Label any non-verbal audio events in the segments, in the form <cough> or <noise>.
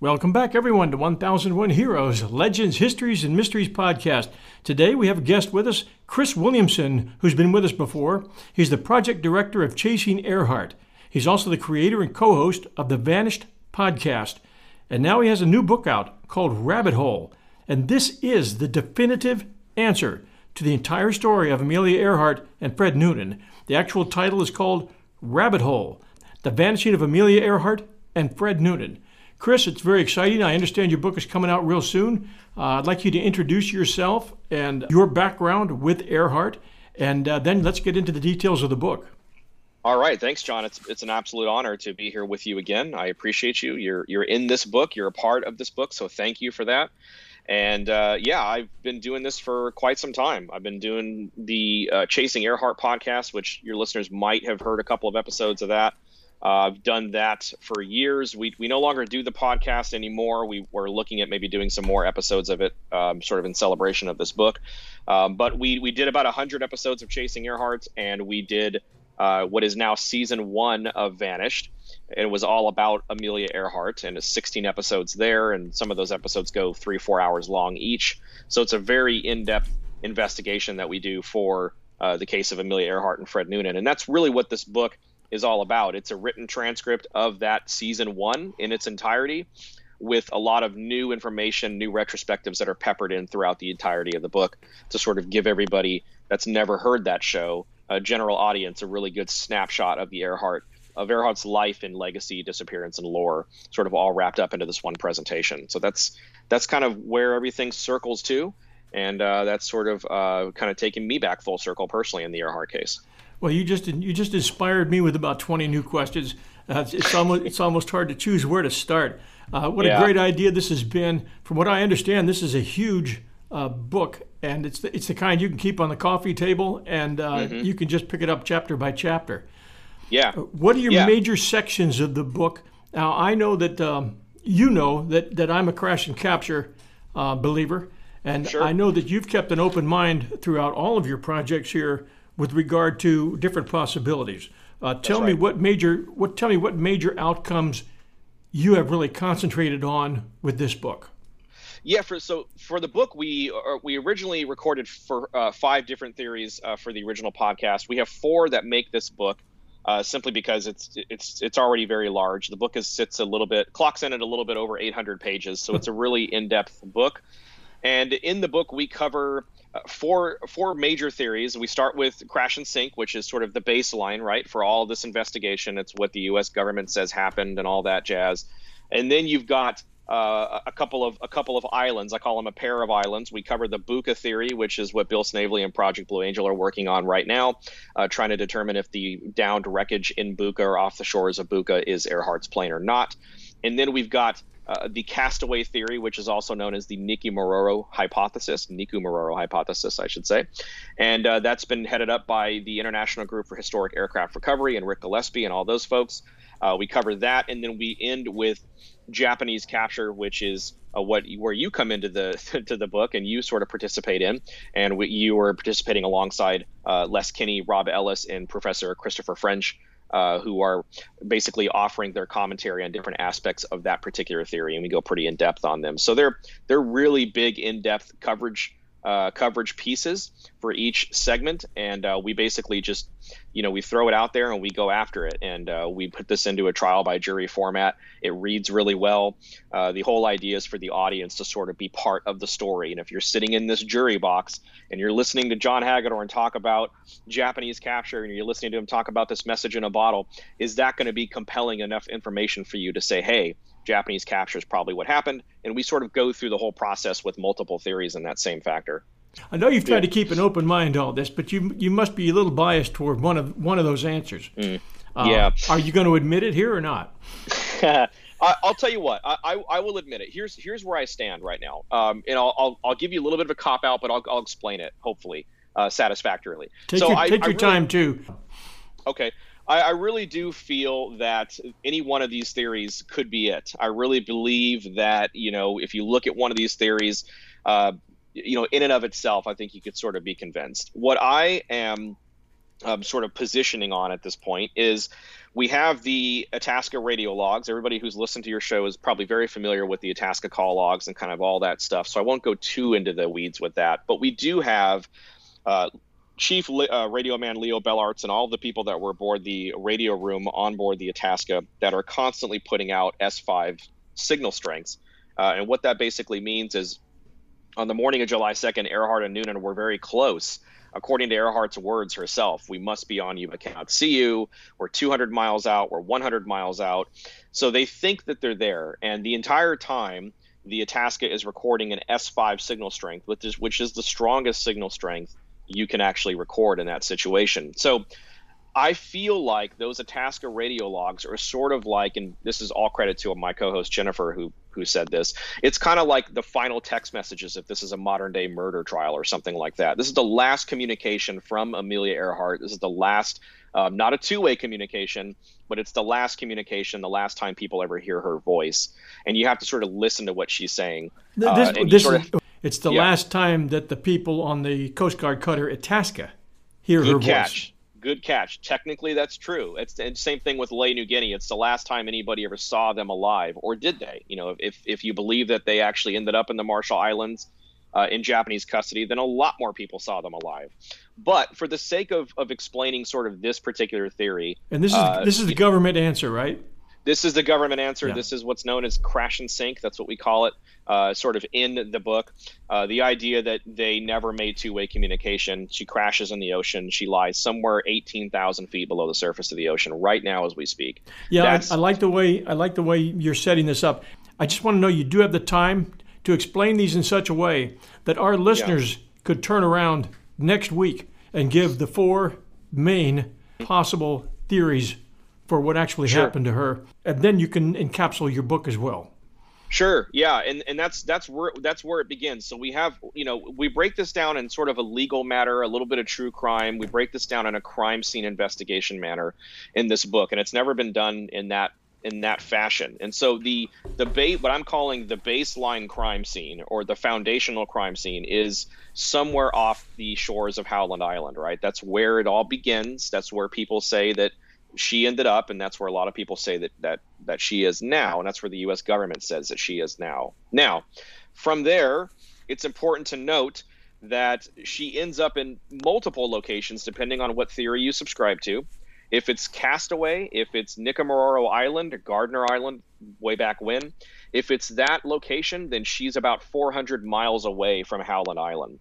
Welcome back, everyone, to 1001 Heroes, Legends, Histories, and Mysteries podcast. Today we have a guest with us, Chris Williamson, who's been with us before. He's the project director of Chasing Earhart. He's also the creator and co host of the Vanished podcast. And now he has a new book out called Rabbit Hole. And this is the definitive answer to the entire story of Amelia Earhart and Fred Noonan. The actual title is called Rabbit Hole The Vanishing of Amelia Earhart and Fred Noonan. Chris, it's very exciting. I understand your book is coming out real soon. Uh, I'd like you to introduce yourself and your background with Earhart, and uh, then let's get into the details of the book. All right, thanks, John. It's it's an absolute honor to be here with you again. I appreciate you. You're you're in this book. You're a part of this book, so thank you for that. And uh, yeah, I've been doing this for quite some time. I've been doing the uh, Chasing Earhart podcast, which your listeners might have heard a couple of episodes of that. Uh, I've done that for years. We, we no longer do the podcast anymore. We were looking at maybe doing some more episodes of it, um, sort of in celebration of this book. Um, but we, we did about 100 episodes of Chasing Earhart, and we did uh, what is now season one of Vanished. It was all about Amelia Earhart, and 16 episodes there, and some of those episodes go three, four hours long each. So it's a very in depth investigation that we do for uh, the case of Amelia Earhart and Fred Noonan. And that's really what this book is all about. It's a written transcript of that season one in its entirety with a lot of new information, new retrospectives that are peppered in throughout the entirety of the book to sort of give everybody that's never heard that show, a general audience, a really good snapshot of the Earhart, of Earhart's life and legacy, disappearance, and lore, sort of all wrapped up into this one presentation. So that's that's kind of where everything circles to, and uh, that's sort of uh, kind of taking me back full circle personally in the Earhart case. Well, you just you just inspired me with about 20 new questions. Uh, it's almost it's almost hard to choose where to start. Uh, what yeah. a great idea this has been. From what I understand, this is a huge uh, book, and it's the, it's the kind you can keep on the coffee table, and uh, mm-hmm. you can just pick it up chapter by chapter. Yeah. Uh, what are your yeah. major sections of the book? Now, I know that um, you know that that I'm a crash and capture uh, believer, and sure. I know that you've kept an open mind throughout all of your projects here with regard to different possibilities. Uh, tell right. me what major what tell me what major outcomes you have really concentrated on with this book. Yeah, for so for the book we uh, we originally recorded for uh, five different theories uh, for the original podcast. We have four that make this book. Uh, simply because it's it's it's already very large. The book is sits a little bit clocks in at a little bit over 800 pages, so it's a really in-depth book. And in the book, we cover uh, four four major theories. We start with crash and sink, which is sort of the baseline, right, for all this investigation. It's what the U.S. government says happened and all that jazz. And then you've got uh, a couple of a couple of islands. I call them a pair of islands. We cover the Buka theory, which is what Bill Snavely and Project Blue Angel are working on right now, uh, trying to determine if the downed wreckage in Buka or off the shores of Buka is Earhart's plane or not. And then we've got uh, the castaway theory, which is also known as the Niku hypothesis, Niku hypothesis, I should say. And uh, that's been headed up by the International Group for Historic Aircraft Recovery and Ric Gillespie and all those folks. Uh, we cover that, and then we end with Japanese capture, which is uh, what where you come into the <laughs> to the book and you sort of participate in, and we, you were participating alongside uh, Les Kinney, Rob Ellis, and Professor Christopher French uh, who are basically offering their commentary on different aspects of that particular theory, and we go pretty in depth on them. So they're they're really big in depth coverage uh, coverage pieces, for each segment, and uh, we basically just, you know, we throw it out there and we go after it, and uh, we put this into a trial by jury format. It reads really well. Uh, the whole idea is for the audience to sort of be part of the story, and if you're sitting in this jury box and you're listening to John Hagedorn talk about Japanese capture, and you're listening to him talk about this message in a bottle, is that going to be compelling enough information for you to say, hey? Japanese capture is probably what happened, and we sort of go through the whole process with multiple theories in that same factor. I know you've tried yeah. to keep an open mind to all this, but you you must be a little biased toward one of one of those answers. Mm. Uh, yeah. Are you going to admit it here or not? <laughs> I, will tell you what. I, I, I, will admit it. Here's here's where I stand right now. Um, and I'll, I'll, I'll give you a little bit of a cop out, but I'll, I'll explain it hopefully uh, satisfactorily. Take so your, I, take your really, time too. Okay. I, I really do feel that any one of these theories could be it. I really believe that you know if you look at one of these theories, uh, you know, in and of itself, I think you could sort of be convinced. What I am um, sort of positioning on at this point is we have the Itasca radio logs. Everybody who's listened to your show is probably very familiar with the Itasca call logs and kind of all that stuff. So I won't go too into the weeds with that. But we do have uh, Chief uh, Radio Man Leo Bellarts and all the people that were aboard the radio room on board the Itasca that are constantly putting out S5 signal strengths. Uh, and what that basically means is on the morning of July 2nd, Earhart and Noonan were very close. According to Earhart's words herself, we must be on you but cannot see you. We're 200 miles out. We're 100 miles out. So they think that they're there. And the entire time, the Itasca is recording an S5 signal strength, which is, which is the strongest signal strength you can actually record in that situation. So I feel like those Itasca radio logs are sort of like, and this is all credit to my co-host Jennifer who who said this. It's kind of like the final text messages if this is a modern day murder trial or something like that. This is the last communication from Amelia Earhart. This is the last, um, not a two way communication, but it's the last communication, the last time people ever hear her voice, and you have to sort of listen to what she's saying. Uh, this, this is, of, it's the last time that the people on the Coast Guard cutter Itasca hear Good her catch. voice good catch. Technically, that's true. It's the same thing with Lae New Guinea. It's the last time anybody ever saw them alive, or did they? You know, if if you believe that they actually ended up in the Marshall Islands uh, in Japanese custody, then a lot more people saw them alive. But for the sake of of explaining sort of this particular theory, and this is uh, this is the government answer, right? This is the government answer. Yeah. This is what's known as crash and sink. That's what we call it, uh, sort of in the book. Uh, the idea that they never made two way communication. She crashes in the ocean. She lies somewhere 18,000 feet below the surface of the ocean right now as we speak. Yeah, I, I, like the way I like the way you're setting this up. I just want to know you do have the time to explain these in such a way that our listeners yeah. could turn around next week and give the four main possible theories for what actually sure. happened to her, and then you can encapsulate your book as well. Sure. Yeah, and and that's that's where that's where it begins. So we have, you know, we break this down in sort of a legal matter, a little bit of true crime. We break this down in a crime scene investigation manner in this book, and it's never been done in that in that fashion. And so the the what I'm calling the baseline crime scene or the foundational crime scene is somewhere off the shores of Howland Island, right? That's where it all begins. That's where people say that she ended up, and that's where a lot of people say that that that she is now, and that's where the U.S. government says that she is now. Now, from there, it's important to note that she ends up in multiple locations depending on what theory you subscribe to. If it's Castaway, if it's Nikumaroro Island Gardner Island, way back when, if it's that location, then she's about 400 miles away from Howland Island,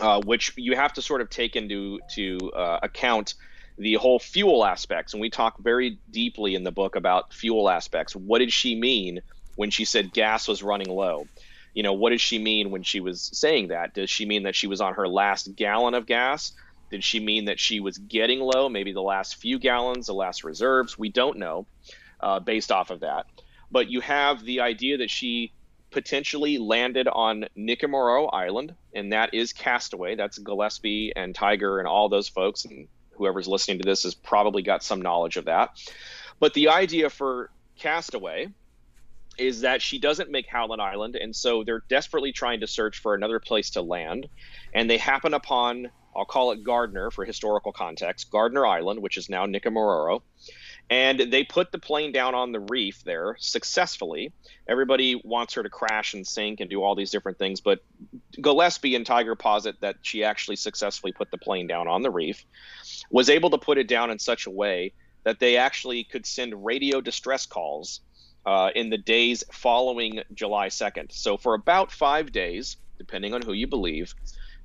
uh, which you have to sort of take into to uh, account the whole fuel aspects. And we talk very deeply in the book about fuel aspects. What did she mean when she said gas was running low? You know, what did she mean when she was saying that? Does she mean that she was on her last gallon of gas? Did she mean that she was getting low, maybe the last few gallons, the last reserves? We don't know uh, based off of that. But you have the idea that she potentially landed on Nikumaroro Island, and that is Castaway. That's Gillespie and TIGHAR and all those folks, and whoever's listening to this has probably got some knowledge of that. But the idea for Castaway is that she doesn't make Howland Island, and so they're desperately trying to search for another place to land, and they happen upon I'll call it Gardner for historical context, Gardner Island, which is now Nikumaroro. And they put the plane down on the reef there successfully. Everybody wants her to crash and sink and do all these different things, but Gillespie and TIGHAR posit that she actually successfully put the plane down on the reef, was able to put it down in such a way that they actually could send radio distress calls uh, in the days following July 2nd. So for about five days, depending on who you believe,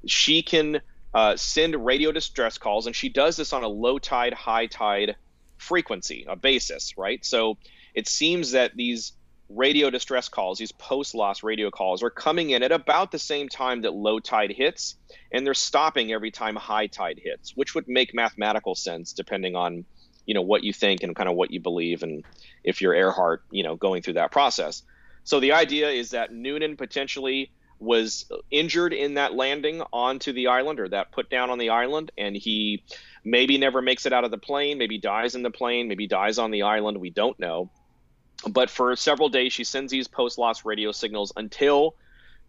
she can uh, send radio distress calls, and she does this on a low tide, high tide frequency, a basis, right? So it seems that these radio distress calls, these post loss radio calls, are coming in at about the same time that low tide hits, and they're stopping every time high tide hits, which would make mathematical sense depending on you know what you think and kind of what you believe, and if you're Earhart, you know, going through that process. So the idea is that Noonan potentially was injured in that landing onto the island or that put down on the island, and he maybe never makes it out of the plane, maybe dies in the plane, maybe dies on the island. We don't know. But for several days, she sends these post loss radio signals until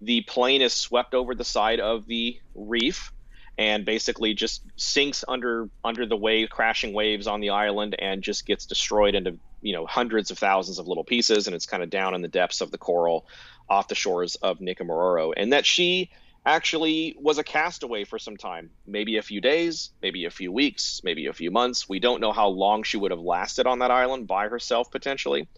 the plane is swept over the side of the reef and basically just sinks under under the wave crashing waves on the island and just gets destroyed into you know hundreds of thousands of little pieces and it's kind of down in the depths of the coral off the shores of Nikumaroro and that she actually was a castaway for some time. Maybe a few days maybe a few weeks maybe a few months. We don't know how long she would have lasted on that island by herself potentially.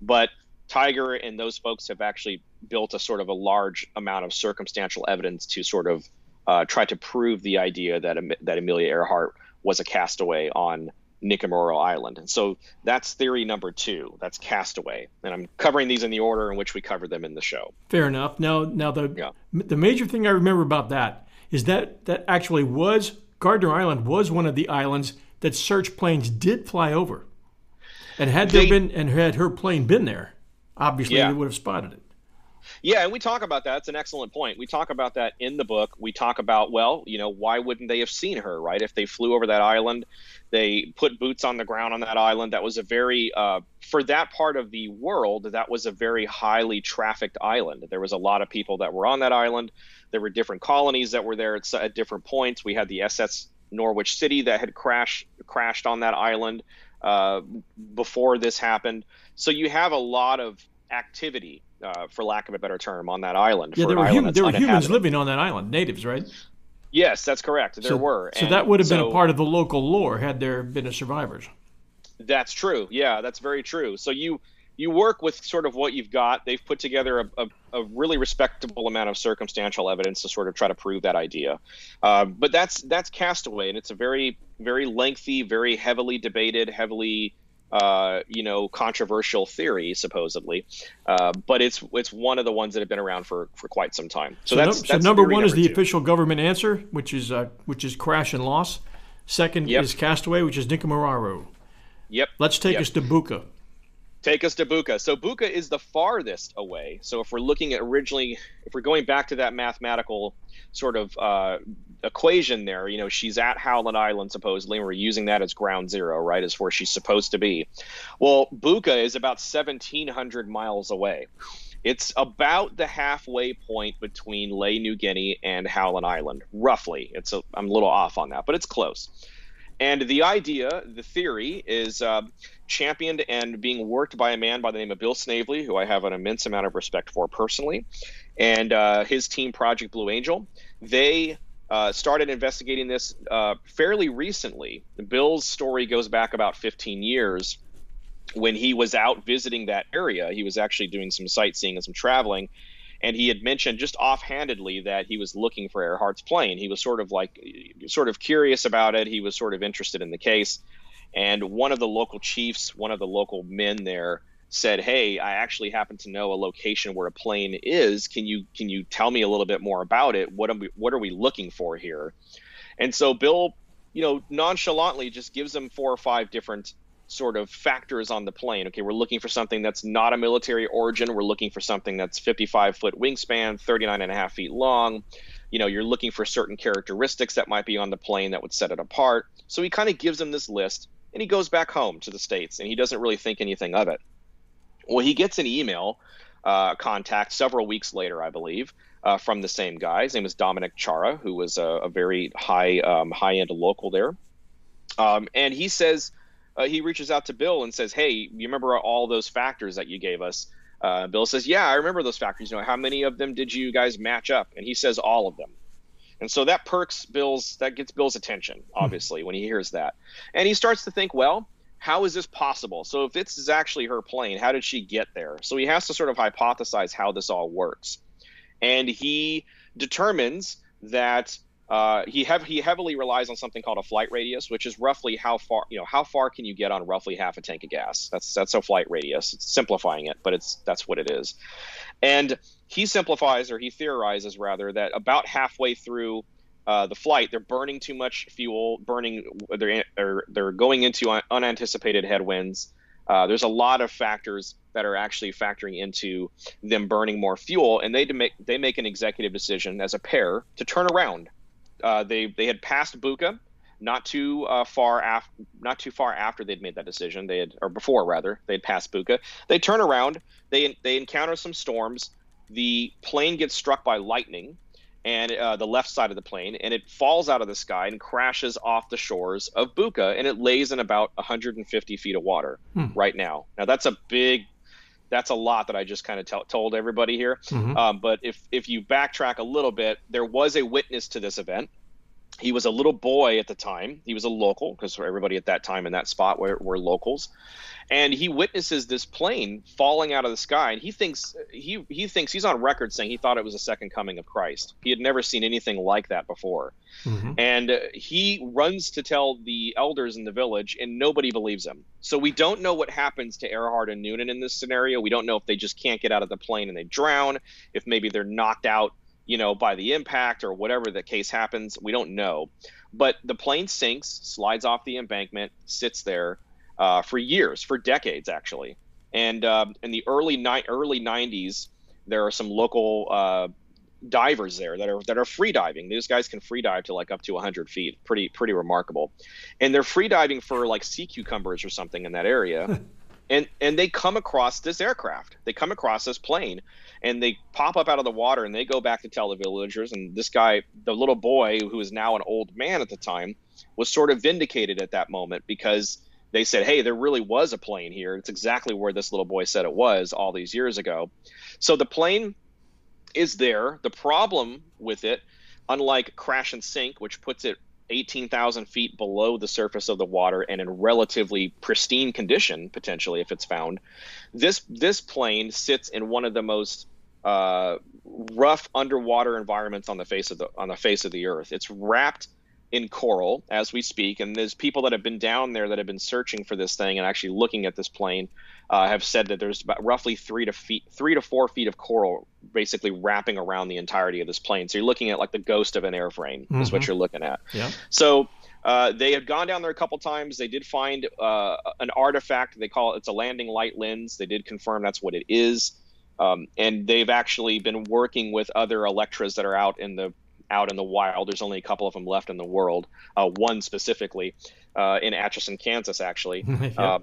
But TIGHAR and those folks have actually built a sort of a large amount of circumstantial evidence to sort of uh, try to prove the idea that that amelia earhart was a castaway on Nikumaroro Island. And so that's theory number two. That's Castaway. And I'm covering these in the order in which we covered them in the show. Fair enough. Now, now the yeah. the major thing I remember about that is that that actually was Gardner Island was one of the islands that search planes did fly over. And had they, there been and had her plane been there, obviously yeah. they would have spotted it. Yeah, and we talk about that. It's an excellent point. We talk about that in the book. We talk about, well, you know, why wouldn't they have seen her, right? If they flew over that island, they put boots on the ground on that island. That was a very, uh, for that part of the world, that was a very highly trafficked island. There was a lot of people that were on that island. There were different colonies that were there at, at different points. We had the SS Norwich City that had crashed crashed on that island uh, before this happened. So you have a lot of activity uh, for lack of a better term, on that island. Yeah, there were, hum- there were humans living on that island, natives, right? Yes, that's correct. There so, were. So that would have so, been a part of the local lore had there been a survivors. That's true. Yeah, that's very true. So you you work with sort of what you've got. They've put together a, a, a really respectable amount of circumstantial evidence to sort of try to prove that idea. Uh, but that's that's Castaway, and it's a very very lengthy, very heavily debated, heavily uh, you know, controversial theory supposedly, uh, but it's it's one of the ones that have been around for, for quite some time. So, so that's, no, so that's number one number is the two. official government answer, which is uh, which is crash and loss. Second yep. is castaway, which is Nikumaroro. Yep. Let's take yep. us to Buka. Take us to Buka. So Buka is the farthest away. So if we're looking at originally, if we're going back to that mathematical sort of uh, equation there, you know, she's at Howland Island supposedly, and we're using that as ground zero, right, as where she's supposed to be. Well, Buka is about 1,700 miles away. It's about the halfway point between Lae New Guinea and Howland Island, roughly. It's a, I'm a little off on that, but it's close. And the idea, the theory, is uh, championed and being worked by a man by the name of Bill Snavely, who I have an immense amount of respect for personally, and uh, his team, Project Blue Angel. They uh, started investigating this uh, fairly recently. Bill's story goes back about 15 years when he was out visiting that area. He was actually doing some sightseeing and some traveling and he had mentioned just offhandedly that he was looking for Earhart's plane. He was sort of like, sort of curious about it. He was sort of interested in the case, and one of the local chiefs, one of the local men there, said, "Hey, I actually happen to know a location where a plane is. Can you can you tell me a little bit more about it? What are we what are we looking for here?" And so Bill, you know, nonchalantly just gives them four or five different sort of factors on the plane. Okay, we're looking for something that's not a military origin. We're looking for something that's 55 foot wingspan, 39 and a half feet long. You know, you're looking for certain characteristics that might be on the plane that would set it apart. So he kind of gives them this list and he goes back home to the States and he doesn't really think anything of it. Well, he gets an email uh, contact several weeks later, I believe, uh, from the same guy. His name is Dominic Chara, who was a, a very high um, high end local there. Um, and he says, uh, he reaches out to Bill and says, "Hey, you remember all those factors that you gave us?" Uh, Bill says, "Yeah, I remember those factors. You know, how many of them did you guys match up?" And he says, "All of them." And so that perks Bill's that gets Bill's attention, obviously, when he hears that, and he starts to think, well. How is this possible? So, if this is actually her plane, how did she get there? So, he has to sort of hypothesize how this all works. And he determines that uh, he he heavily relies on something called a flight radius, which is roughly how far you know how far can you get on roughly half a tank of gas. That's that's a flight radius. It's simplifying it, but it's that's what it is. And he simplifies or he theorizes rather that about halfway through uh, the flight, they're burning too much fuel, burning they're they're, they're going into un- unanticipated headwinds. Uh, there's a lot of factors that are actually factoring into them burning more fuel, and they make they make an executive decision as a pair to turn around uh, they they had passed Buka, not too uh, far after not too far after they'd made that decision. They had or before rather they'd passed Buka. They turn around. They they encounter some storms. The plane gets struck by lightning, and uh, the left side of the plane, and it falls out of the sky and crashes off the shores of Buka, and it lays in about 150 feet of water hmm. right now. Now that's a big that's a lot that I just kind of t- told everybody here. Mm-hmm. Um, but if if you backtrack a little bit, there was a witness to this event. He was a little boy at the time. He was a local because everybody at that time in that spot were, were locals, and he witnesses this plane falling out of the sky and he thinks he he thinks he's on record saying he thought it was a second coming of Christ. He had never seen anything like that before. Mm-hmm. And uh, he runs to tell the elders in the village and nobody believes him. So we don't know what happens to Earhart and Noonan in this scenario. We don't know if they just can't get out of the plane and they drown, if maybe they're knocked out, you know, by the impact or whatever the case happens. We don't know. But the plane sinks, slides off the embankment, sits there uh, for years, for decades actually. And uh, in the early ni- early 90s, there are some local uh, divers there that are that are free diving. These guys can free dive to like up to 100 feet. Pretty pretty remarkable. And they're free diving for like sea cucumbers or something in that area. <laughs> and and they come across this aircraft. They come across this plane, and they pop up out of the water and they go back to tell the villagers. And this guy, the little boy who is now an old man at the time, was sort of vindicated at that moment because they said, hey, there really was a plane here. It's exactly where this little boy said it was all these years ago. So the plane is there. The problem with it, unlike crash and sink, which puts it 18,000 feet below the surface of the water and in relatively pristine condition, potentially if it's found, this this plane sits in one of the most uh, rough underwater environments on the face of the on the face of the earth. It's wrapped in coral as we speak, and there's people that have been down there that have been searching for this thing and actually looking at this plane. Uh, have said that there's about roughly three to feet, three to four feet of coral, basically wrapping around the entirety of this plane. So you're looking at like the ghost of an airframe mm-hmm. is what mm-hmm. you're looking at. Yeah. So uh, they had gone down there a couple times. They did find uh, an artifact. They call it it's a landing light lens. They did confirm that's what it is. Um, and they've actually been working with other Electras that are out in the out in the wild. There's only a couple of them left in the world. Uh, one specifically uh, in Atchison, Kansas, actually. <laughs> yeah. Uh,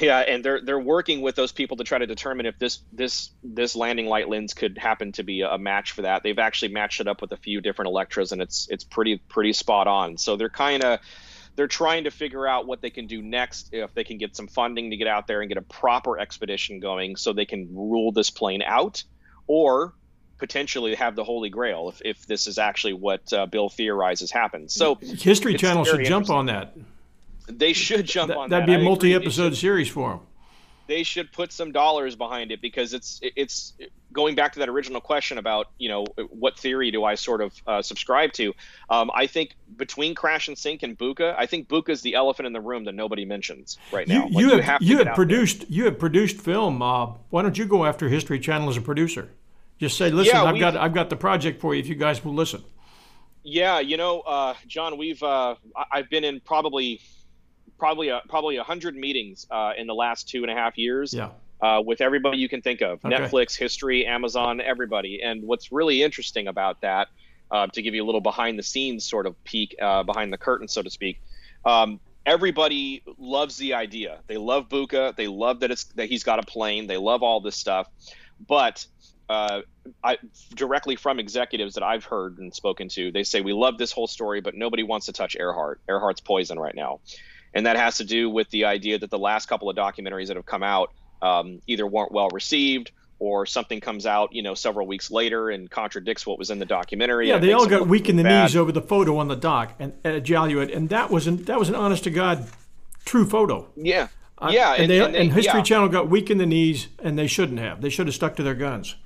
yeah, and they're they're working with those people to try to determine if this this this landing light lens could happen to be a match for that. They've actually matched it up with a few different Electras, and it's it's pretty pretty spot on. So they're kind of they're trying to figure out what they can do next if they can get some funding to get out there and get a proper expedition going so they can rule this plane out or potentially have the Holy Grail if, if this is actually what uh, Bill theorizes happens. So History Channel should jump on that. They should jump on that'd that. That'd be a multi-episode series for them. They should put some dollars behind it because it's it's going back to that original question about you know what theory do I sort of uh, subscribe to. Um, I think between Crash and Sink and Buka, I think Buka is the elephant in the room that nobody mentions right now. You, like, you, you have, you have produced there. you have produced film. Uh, why don't you go after History Channel as a producer? Just say, listen, yeah, I've got I've got the project for you. If you guys will listen. Yeah, you know, uh, John, we've uh, I've been in probably probably a, probably a hundred meetings uh, in the last two and a half years. Yeah. Uh, with everybody you can think of, okay. Netflix, History, Amazon, everybody. And what's really interesting about that, uh, to give you a little behind the scenes sort of peek uh, behind the curtain, so to speak, um, everybody loves the idea. They love Buka. They love that it's that he's got a plane. They love all this stuff, but uh, I, directly from executives that I've heard and spoken to, they say we love this whole story, but nobody wants to touch Earhart. Earhart's poison right now, and that has to do with the idea that the last couple of documentaries that have come out um, either weren't well received or something comes out, you know, several weeks later and contradicts what was in the documentary. Yeah, they all got weak in the bad. knees over the photo on the dock and at Jaluit, and that was an, that was an honest to god true photo. Yeah, Uh, yeah, and, they, and, History yeah. Channel got weak in the knees, and they shouldn't have. They should have stuck to their guns.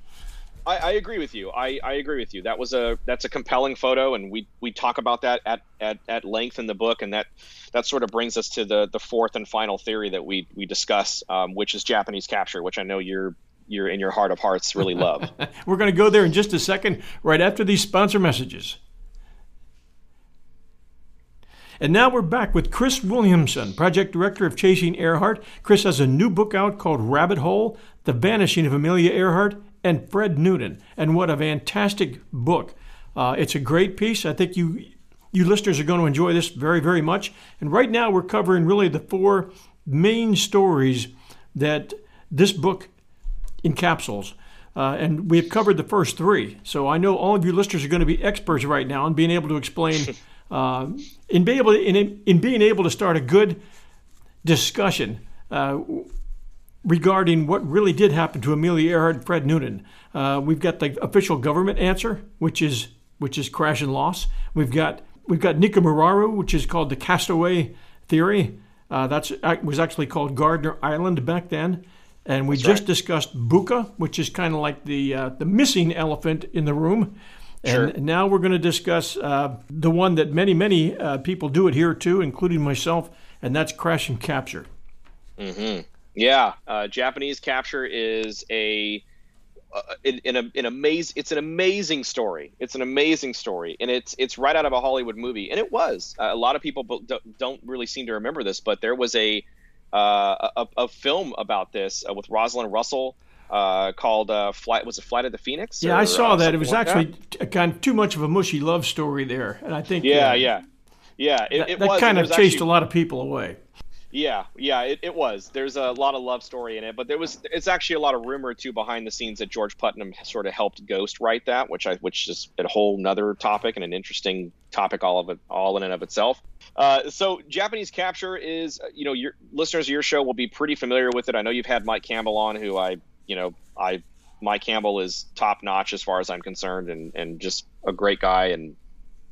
I, I agree with you. I, I agree with you. That was a that's a compelling photo, and we we talk about that at, at, at length in the book, and that that sort of brings us to the the fourth and final theory that we we discuss, um, which is Japanese capture, which I know you're you're in your heart of hearts really love. <laughs> We're going to go there in just a second, right after these sponsor messages. And now we're back with Chris Williamson, project director of Chasing Earhart. Chris has a new book out called Rabbit Hole The Vanishing of Amelia Earhart and Fred Noonan. And what a fantastic book! Uh, it's a great piece. I think you, you listeners are going to enjoy this very, very much. And right now we're covering really the four main stories that this book encapsulates. Uh, and we have covered the first three. So I know all of you listeners are going to be experts right now in being able to explain, <laughs> uh, in being able to, in, in being able to start a good discussion uh, regarding what really did happen to Amelia Earhart and Fred Noonan. Uh, we've got the official government answer, which is which is crash and loss. We've got we've got Nikumaroro, which is called the castaway theory. Uh, that's was actually called Gardner Island back then. And we That's just right. discussed Buka, which is kind of like the uh, the missing elephant in the room. And Sure. now we're going to discuss uh, the one that many, many uh, people do adhere to, including myself, and that's crash and capture. Yeah, uh, Japanese capture is a uh, in, in a an amazing it's an amazing story. It's an amazing story, and it's it's right out of a Hollywood movie, and it was. Uh, a lot of people don't- really seem to remember this, but there was a uh, a, a film about this uh, with Rosalind Russell uh, called uh, "Flight." Was it "Flight of the Phoenix"? Yeah, I saw that. It was like actually a kind of too much of a mushy love story there, and I think Yeah, yeah, yeah. It, that, it that was. kind of chased actually- a lot of people away. Yeah, yeah, it, it was. There's a lot of love story in it, but there was it's actually a lot of rumor too behind the scenes that George Putnam sort of helped ghost write that, which I which is a whole nother topic and an interesting topic all of it all in and of itself. Uh, so Japanese capture is, uh, you know, your listeners of your show will be pretty familiar with it. I know you've had Mike Campbell on, who I, you know, I Mike Campbell is top notch as far as I'm concerned, and and just a great guy, and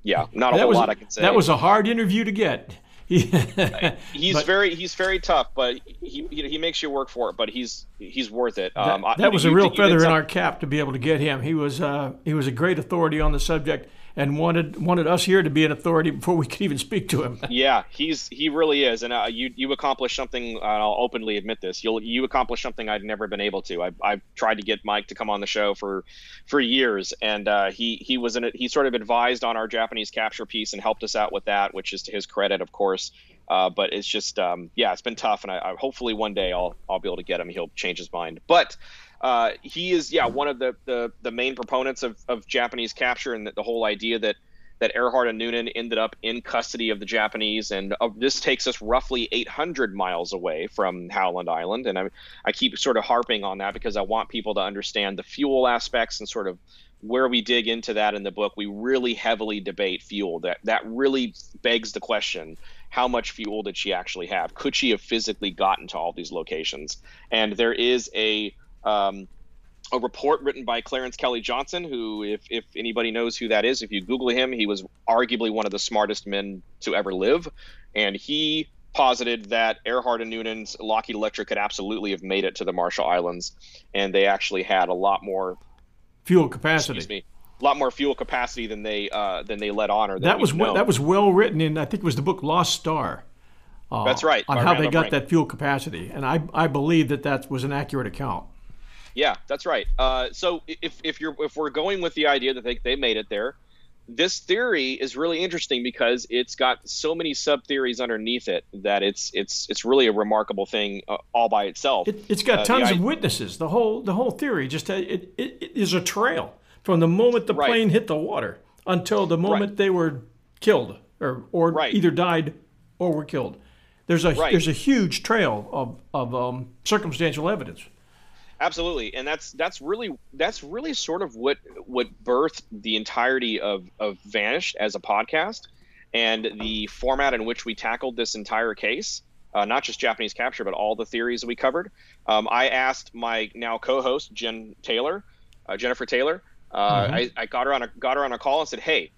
yeah, not a that whole was lot I can say. that was a hard interview to get. He's But- very he's very tough, but he, he makes you work for it. But he's he's worth it. That, Um, I- was a real feather in our cap to be able to get him. He was uh, he was a great authority on the subject and wanted wanted us here to be an authority before we could even speak to him. <laughs> Yeah, he's he really is, and uh, you you accomplished something. Uh, I'll openly admit this. You'll you accomplished something I'd never been able to. I I've tried to get Mike to come on the show for for years, and uh, he he was in. He sort of advised on our Japanese capture piece and helped us out with that, which is to his credit, of course. Uh, but it's just um, yeah, it's been tough, and I, I hopefully one day I'll I'll be able to get him. He'll change his mind, but. Uh, he is, yeah, one of the, the, the main proponents of, of Japanese capture, and the, the whole idea that that Earhart and Noonan ended up in custody of the Japanese, and uh, this takes us roughly 800 miles away from Howland Island. And I, I keep sort of harping on that because I want people to understand the fuel aspects and sort of where we dig into that in the book. We really heavily debate fuel. That that really begs the question: How much fuel did she actually have? Could she have physically gotten to all these locations? And there is a um, a report written by Clarence Kelly Johnson, who, if, if anybody knows who that is, if you Google him, he was arguably one of the smartest men to ever live. And he posited that Earhart and Noonan's Lockheed Electra could absolutely have made it to the Marshall Islands. And they actually had a lot more, Fuel capacity. excuse me, a lot more fuel capacity than they uh, than they let on or That was we've we- known. that was well written in I think it was the book Lost Star. uh, That's right, On by how they got that fuel capacity, and I I believe that that was an accurate account. Yeah, that's right. Uh, so if, if you're if we're going with the idea that they, they made it there, this theory is really interesting because it's got so many sub theories underneath it that it's it's it's really a remarkable thing uh, all by itself. It, it's got Uh, tons of witnesses. The whole the whole theory just uh, it, it, it is a trail from the moment the Right. plane hit the water until the moment they were killed or or Right. either died or were killed. There's a Right. there's a huge trail of of um, circumstantial evidence. Absolutely, and that's that's really that's really sort of what what birthed the entirety of of Vanished as a podcast, and the format in which we tackled this entire case. Uh, not just Japanese capture, but all the theories we covered. Um, I asked my now co-host Jen Taylor, uh, Jennifer Taylor. Uh, mm-hmm. I, I, got her on a got her on a call and said, "Hey,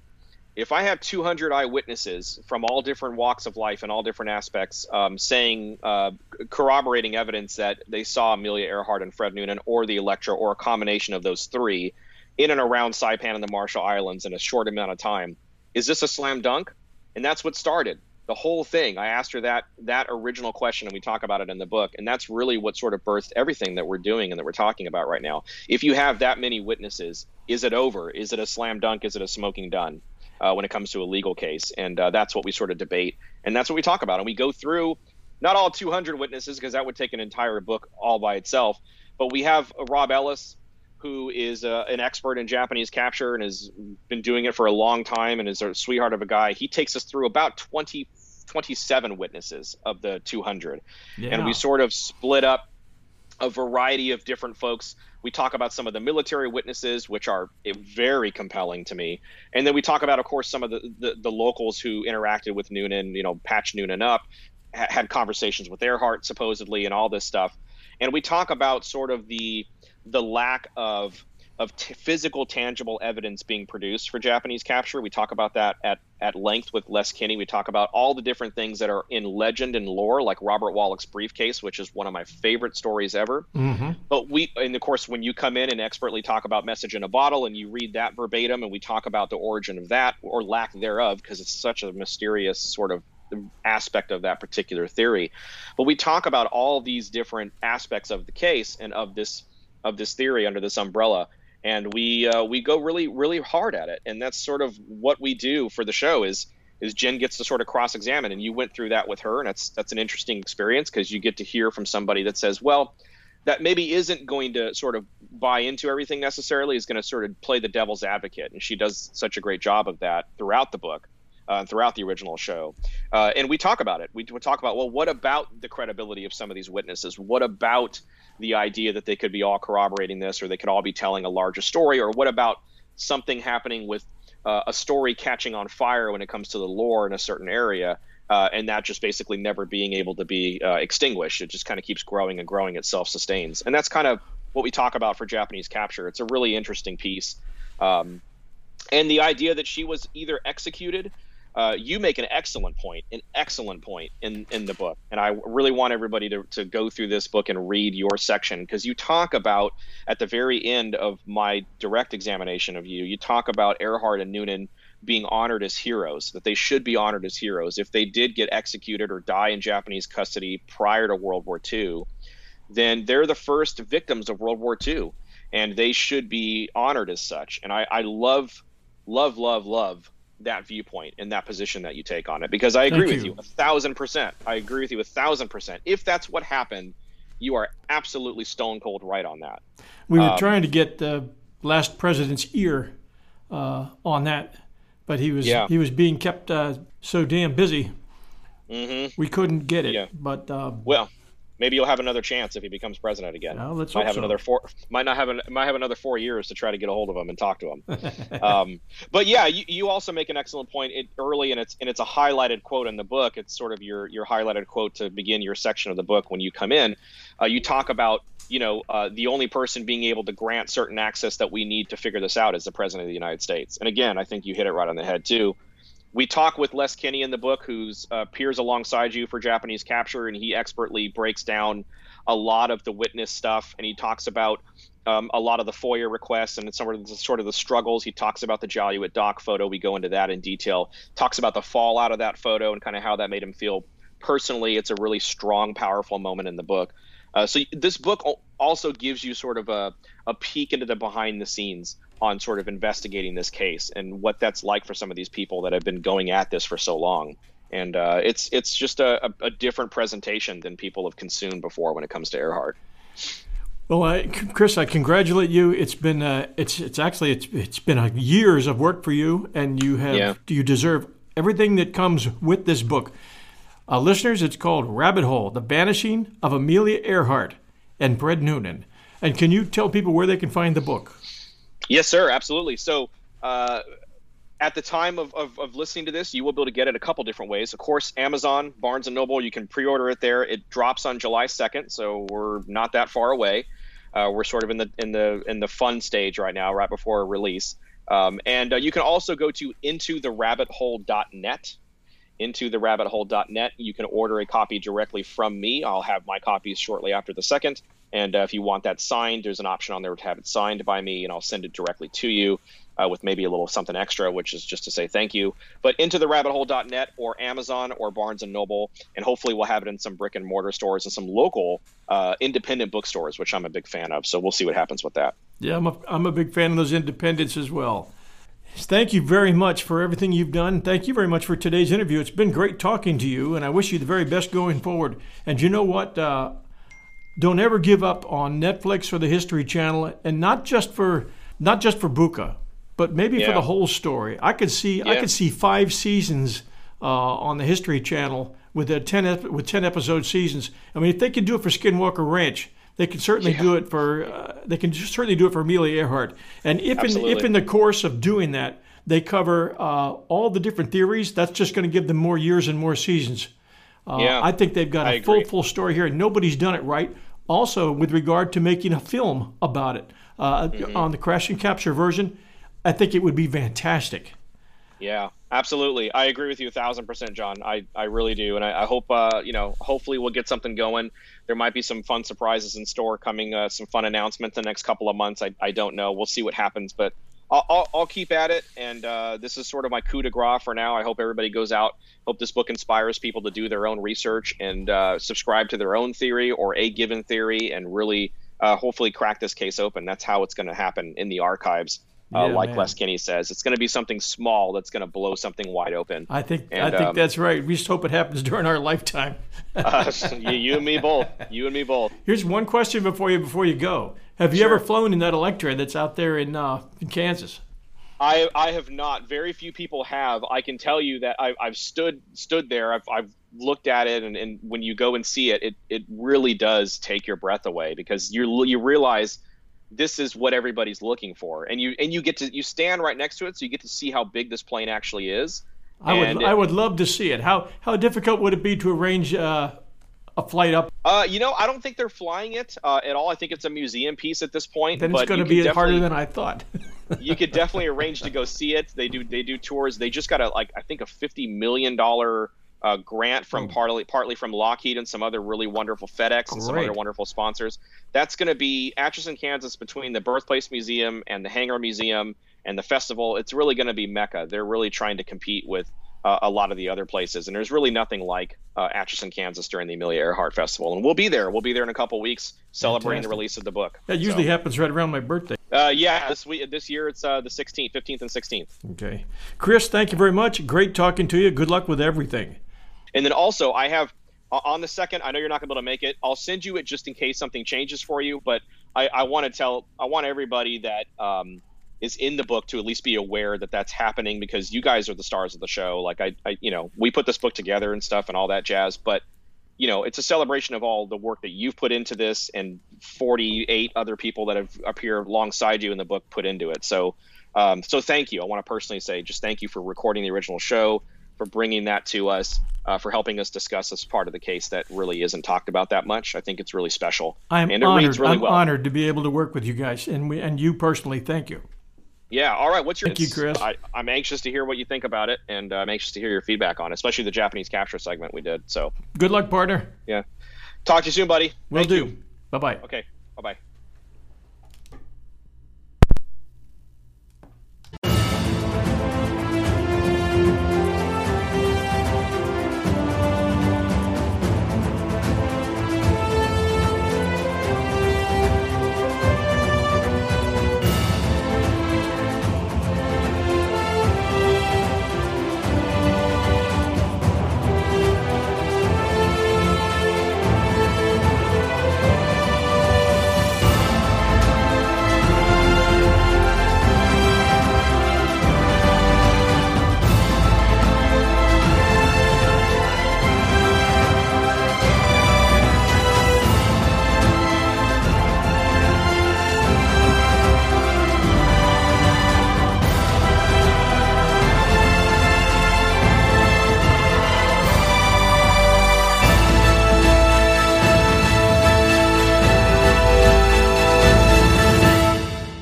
if I have 200 eyewitnesses from all different walks of life and all different aspects um, saying, uh, corroborating evidence that they saw Amelia Earhart and Fred Noonan or the Electra or a combination of those three in and around Saipan and the Marshall Islands in a short amount of time, is this a slam dunk? And that's what started the whole thing. I asked her that that original question, and we talk about it in the book, and that's really what sort of birthed everything that we're doing and that we're talking about right now. If you have that many witnesses, is it over? Is it a slam dunk? Is it a smoking done? Uh, when it comes to a legal case. And uh, that's what we sort of debate. And that's what we talk about. And we go through not all 200 witnesses, because that would take an entire book all by itself. But we have Rob Ellis, who is uh, an expert in Japanese capture and has been doing it for a long time and is a sweetheart of a guy. He takes us through about 20, 27 witnesses of the 200. Yeah. And we sort of split up a variety of different folks we talk about some of the military witnesses, which are eh, very compelling to me. And then we talk about, of course, some of the, the, the locals who interacted with Noonan, you know, patched Noonan up, ha- had conversations with Earhart supposedly, and all this stuff. And we talk about sort of the the lack of of t- physical, tangible evidence being produced for Japanese capture. We talk about that at, at length with Les Kinney. We talk about all the different things that are in legend and lore, like Robert Wallack's briefcase, which is one of my favorite stories ever. Mm-hmm. But we, and of course, when you come in and expertly talk about message in a bottle and you read that verbatim, and we talk about the origin of that or lack thereof, because it's such a mysterious sort of aspect of that particular theory. But we talk about all these different aspects of the case and of this of this theory under this umbrella and we uh, we go really really hard at it and that's sort of what we do for the show is is Jen gets to sort of cross examine and you went through that with her and that's that's an interesting experience because you get to hear from somebody that says well that maybe isn't going to sort of buy into everything necessarily is going to sort of play the devil's advocate and she does such a great job of that throughout the book uh, throughout the original show. Uh, and we talk about it. We, we talk about, well, what about the credibility of some of these witnesses? What about the idea that they could be all corroborating this or they could all be telling a larger story or what about something happening with uh, a story catching on fire when it comes to the lore in a certain area uh, and that just basically never being able to be uh, extinguished? It just kind of keeps growing and growing it self-sustains. And that's kind of what we talk about for japanese capture. It's a really interesting piece. Um, and the idea that she was either executed uh, you make an excellent point, an excellent point in, in the book. And I really want everybody to, to go through this book and read your section because you talk about, at the very end of my direct examination of you, you talk about Earhart and Noonan being honored as heroes, that they should be honored as heroes. If they did get executed or die in Japanese custody prior to World War II, then they're the first victims of World War II and they should be honored as such. And I, I love, love, love, love that viewpoint and that position that you take on it because I agree Thank with you. you a thousand percent. I agree with you a thousand percent. If that's what happened, you are absolutely stone cold right on that. We were um, trying to get the last president's ear uh, on that, but he was yeah. he was being kept uh, so damn busy. Mm-hmm. We couldn't get it. Yeah. But uh, well, maybe you'll have another chance if he becomes president again. Well, let's might have so. another four. Might not have an, might have another four years to try to get a hold of him and talk to him. <laughs> um, but yeah, you, you also make an excellent point it, early, and it's and it's a highlighted quote in the book. It's sort of your your highlighted quote to begin your section of the book when you come in. Uh, you talk about you know uh, the only person being able to grant certain access that we need to figure this out is the president of the United States. And again, I think you hit it right on the head too we talk with Les Kinney in the book, who's uh, peers alongside you for Japanese capture, and he expertly breaks down a lot of the witness stuff, and he talks about um, a lot of the FOIA requests and some of the sort of the struggles. He talks about the Jaluit dock photo. We go into that in detail. Talks about the fallout of that photo and kind of how that made him feel personally. It's a really strong, powerful moment in the book. Uh, so this book also gives you sort of a, a peek into the behind the scenes on sort of investigating this case and what that's like for some of these people that have been going at this for so long. And uh, it's it's just a, a, different presentation than people have consumed before when it comes to Earhart. Well, I, Chris, I congratulate you. It's been uh, it's it's actually it's it's been years of work for you, and you have yeah. you deserve everything that comes with this book. Uh, listeners, it's called Rabbit Hole: The Vanishing of Amelia Earhart and Fred Noonan. And can you tell people where they can find the book? Yes, sir. Absolutely. So, uh, at the time of, of, of, listening to this, you will be able to get it a couple different ways. Of course, Amazon, Barnes and Noble, you can pre-order it there. It drops on July 2nd, so we're not that far away. Uh, we're sort of in the in the in the fun stage right now, right before release. Um, and uh, you can also go to intotherabbithole.net. Intotherabbithole.net. You can order a copy directly from me. I'll have my copies shortly after the second. And uh, if you want that signed, there's an option on there to have it signed by me, and I'll send it directly to you uh, with maybe a little something extra, which is just to say thank you. But into the rabbithole.net or Amazon or Barnes and Noble, and hopefully we'll have it in some brick and mortar stores and some local uh, independent bookstores, which I'm a big fan of. So we'll see what happens with that. Yeah, I'm a, I'm a big fan of those independents as well. Thank you very much for everything you've done. Thank you very much for today's interview. It's been great talking to you, and I wish you the very best going forward. And you know what? Uh, don't ever give up on Netflix or the History Channel, and not just for not just for Buka but maybe yeah. for the whole story. I could see yeah. I could see five seasons uh, on the History Channel with a ten ep- with ten episode seasons. I mean, if they can do it for Skinwalker Ranch, they can certainly yeah. do it for uh, they can certainly do it for Amelia Earhart. And if in, if in the course of doing that they cover uh, all the different theories, that's just going to give them more years and more seasons. Uh, yeah, I think they've got a full full story here, and nobody's done it right. Also, with regard to making a film about it uh, mm-hmm. on the crash and capture version I think it would be fantastic. Yeah, absolutely. I agree with you a thousand percent, John. I, I really do, and I, I hope uh, you know. Hopefully, we'll get something going. There might be some fun surprises in store coming. Uh, some fun announcements the next couple of months. I, I don't know. We'll see what happens, but I'll, I'll, I'll keep at it. And uh, this is sort of my coup de grace for now. I hope everybody goes out. Hope this book inspires people to do their own research and uh, subscribe to their own theory or a given theory, and really, uh, hopefully, crack this case open. That's how it's going to happen in the archives uh, yeah, like man. Les Kinney says. It's going to be something small that's going to blow something wide open. I think and, I think um, that's right. We just hope it happens <laughs> during our lifetime. <laughs> uh, you, you, and me both. You and me both. Here's one question before you before you go. Have you sure. ever flown in that Electra that's out there in uh, in Kansas? I, I have not. Very few people have. I can tell you that I, I've stood stood there. I've, I've looked at it, and, and when you go and see it, it, it really does take your breath away because you you realize this is what everybody's looking for and you and you get to you stand right next to it so you get to see how big this plane actually is i would it, i would love to see it how how difficult would it be to arrange uh, a flight up uh, you know i don't think they're flying it uh, at all i think it's a museum piece at this point then it's going to be harder than i thought <laughs> you could definitely arrange to go see it they do they do tours they just got a like i think a 50 million dollar uh, grant from oh. partly partly from Lockheed and some other really wonderful FedEx Great. and some other wonderful sponsors. That's going to be Atchison, Kansas, between the Birthplace Museum and the Hangar Museum and the festival. It's really going to be mecca. They're really trying to compete with uh, a lot of the other places, and there's really nothing like uh, Atchison, Kansas during the Amelia Earhart Festival. And we'll be there. We'll be there in a couple weeks celebrating Fantastic. the release of the book. That usually so. happens right around my birthday. Uh, yeah, this week, this year it's uh, the 16th, 15th, and 16th. Okay, Chris, thank you very much. Great talking to you. Good luck with everything. And then also, I have on the second. I know you're not going to be able to make it. I'll send you it just in case something changes for you. But I, I want to tell, I want everybody that um, is in the book to at least be aware that that's happening because you guys are the stars of the show. Like I, I, you know, we put this book together and stuff and all that jazz. But you know, it's a celebration of all the work that you've put into this and 48 other people that have appear alongside you in the book put into it. So, um, so thank you. I want to personally say just thank you for recording the original show for bringing that to us, uh, for helping us discuss this part of the case that really isn't talked about that much. I think it's really special. I'm and honored. Really I'm well. honored to be able to work with you guys, and we, and you personally. Thank you. Yeah. All right. What's your? Thank you, Chris. I, am anxious to hear what you think about it, and uh, I'm anxious to hear your feedback on it, especially the Japanese capture segment we did. So. Good luck, partner. Yeah. Talk to you soon, buddy. Will do. Bye bye. Okay. Bye bye.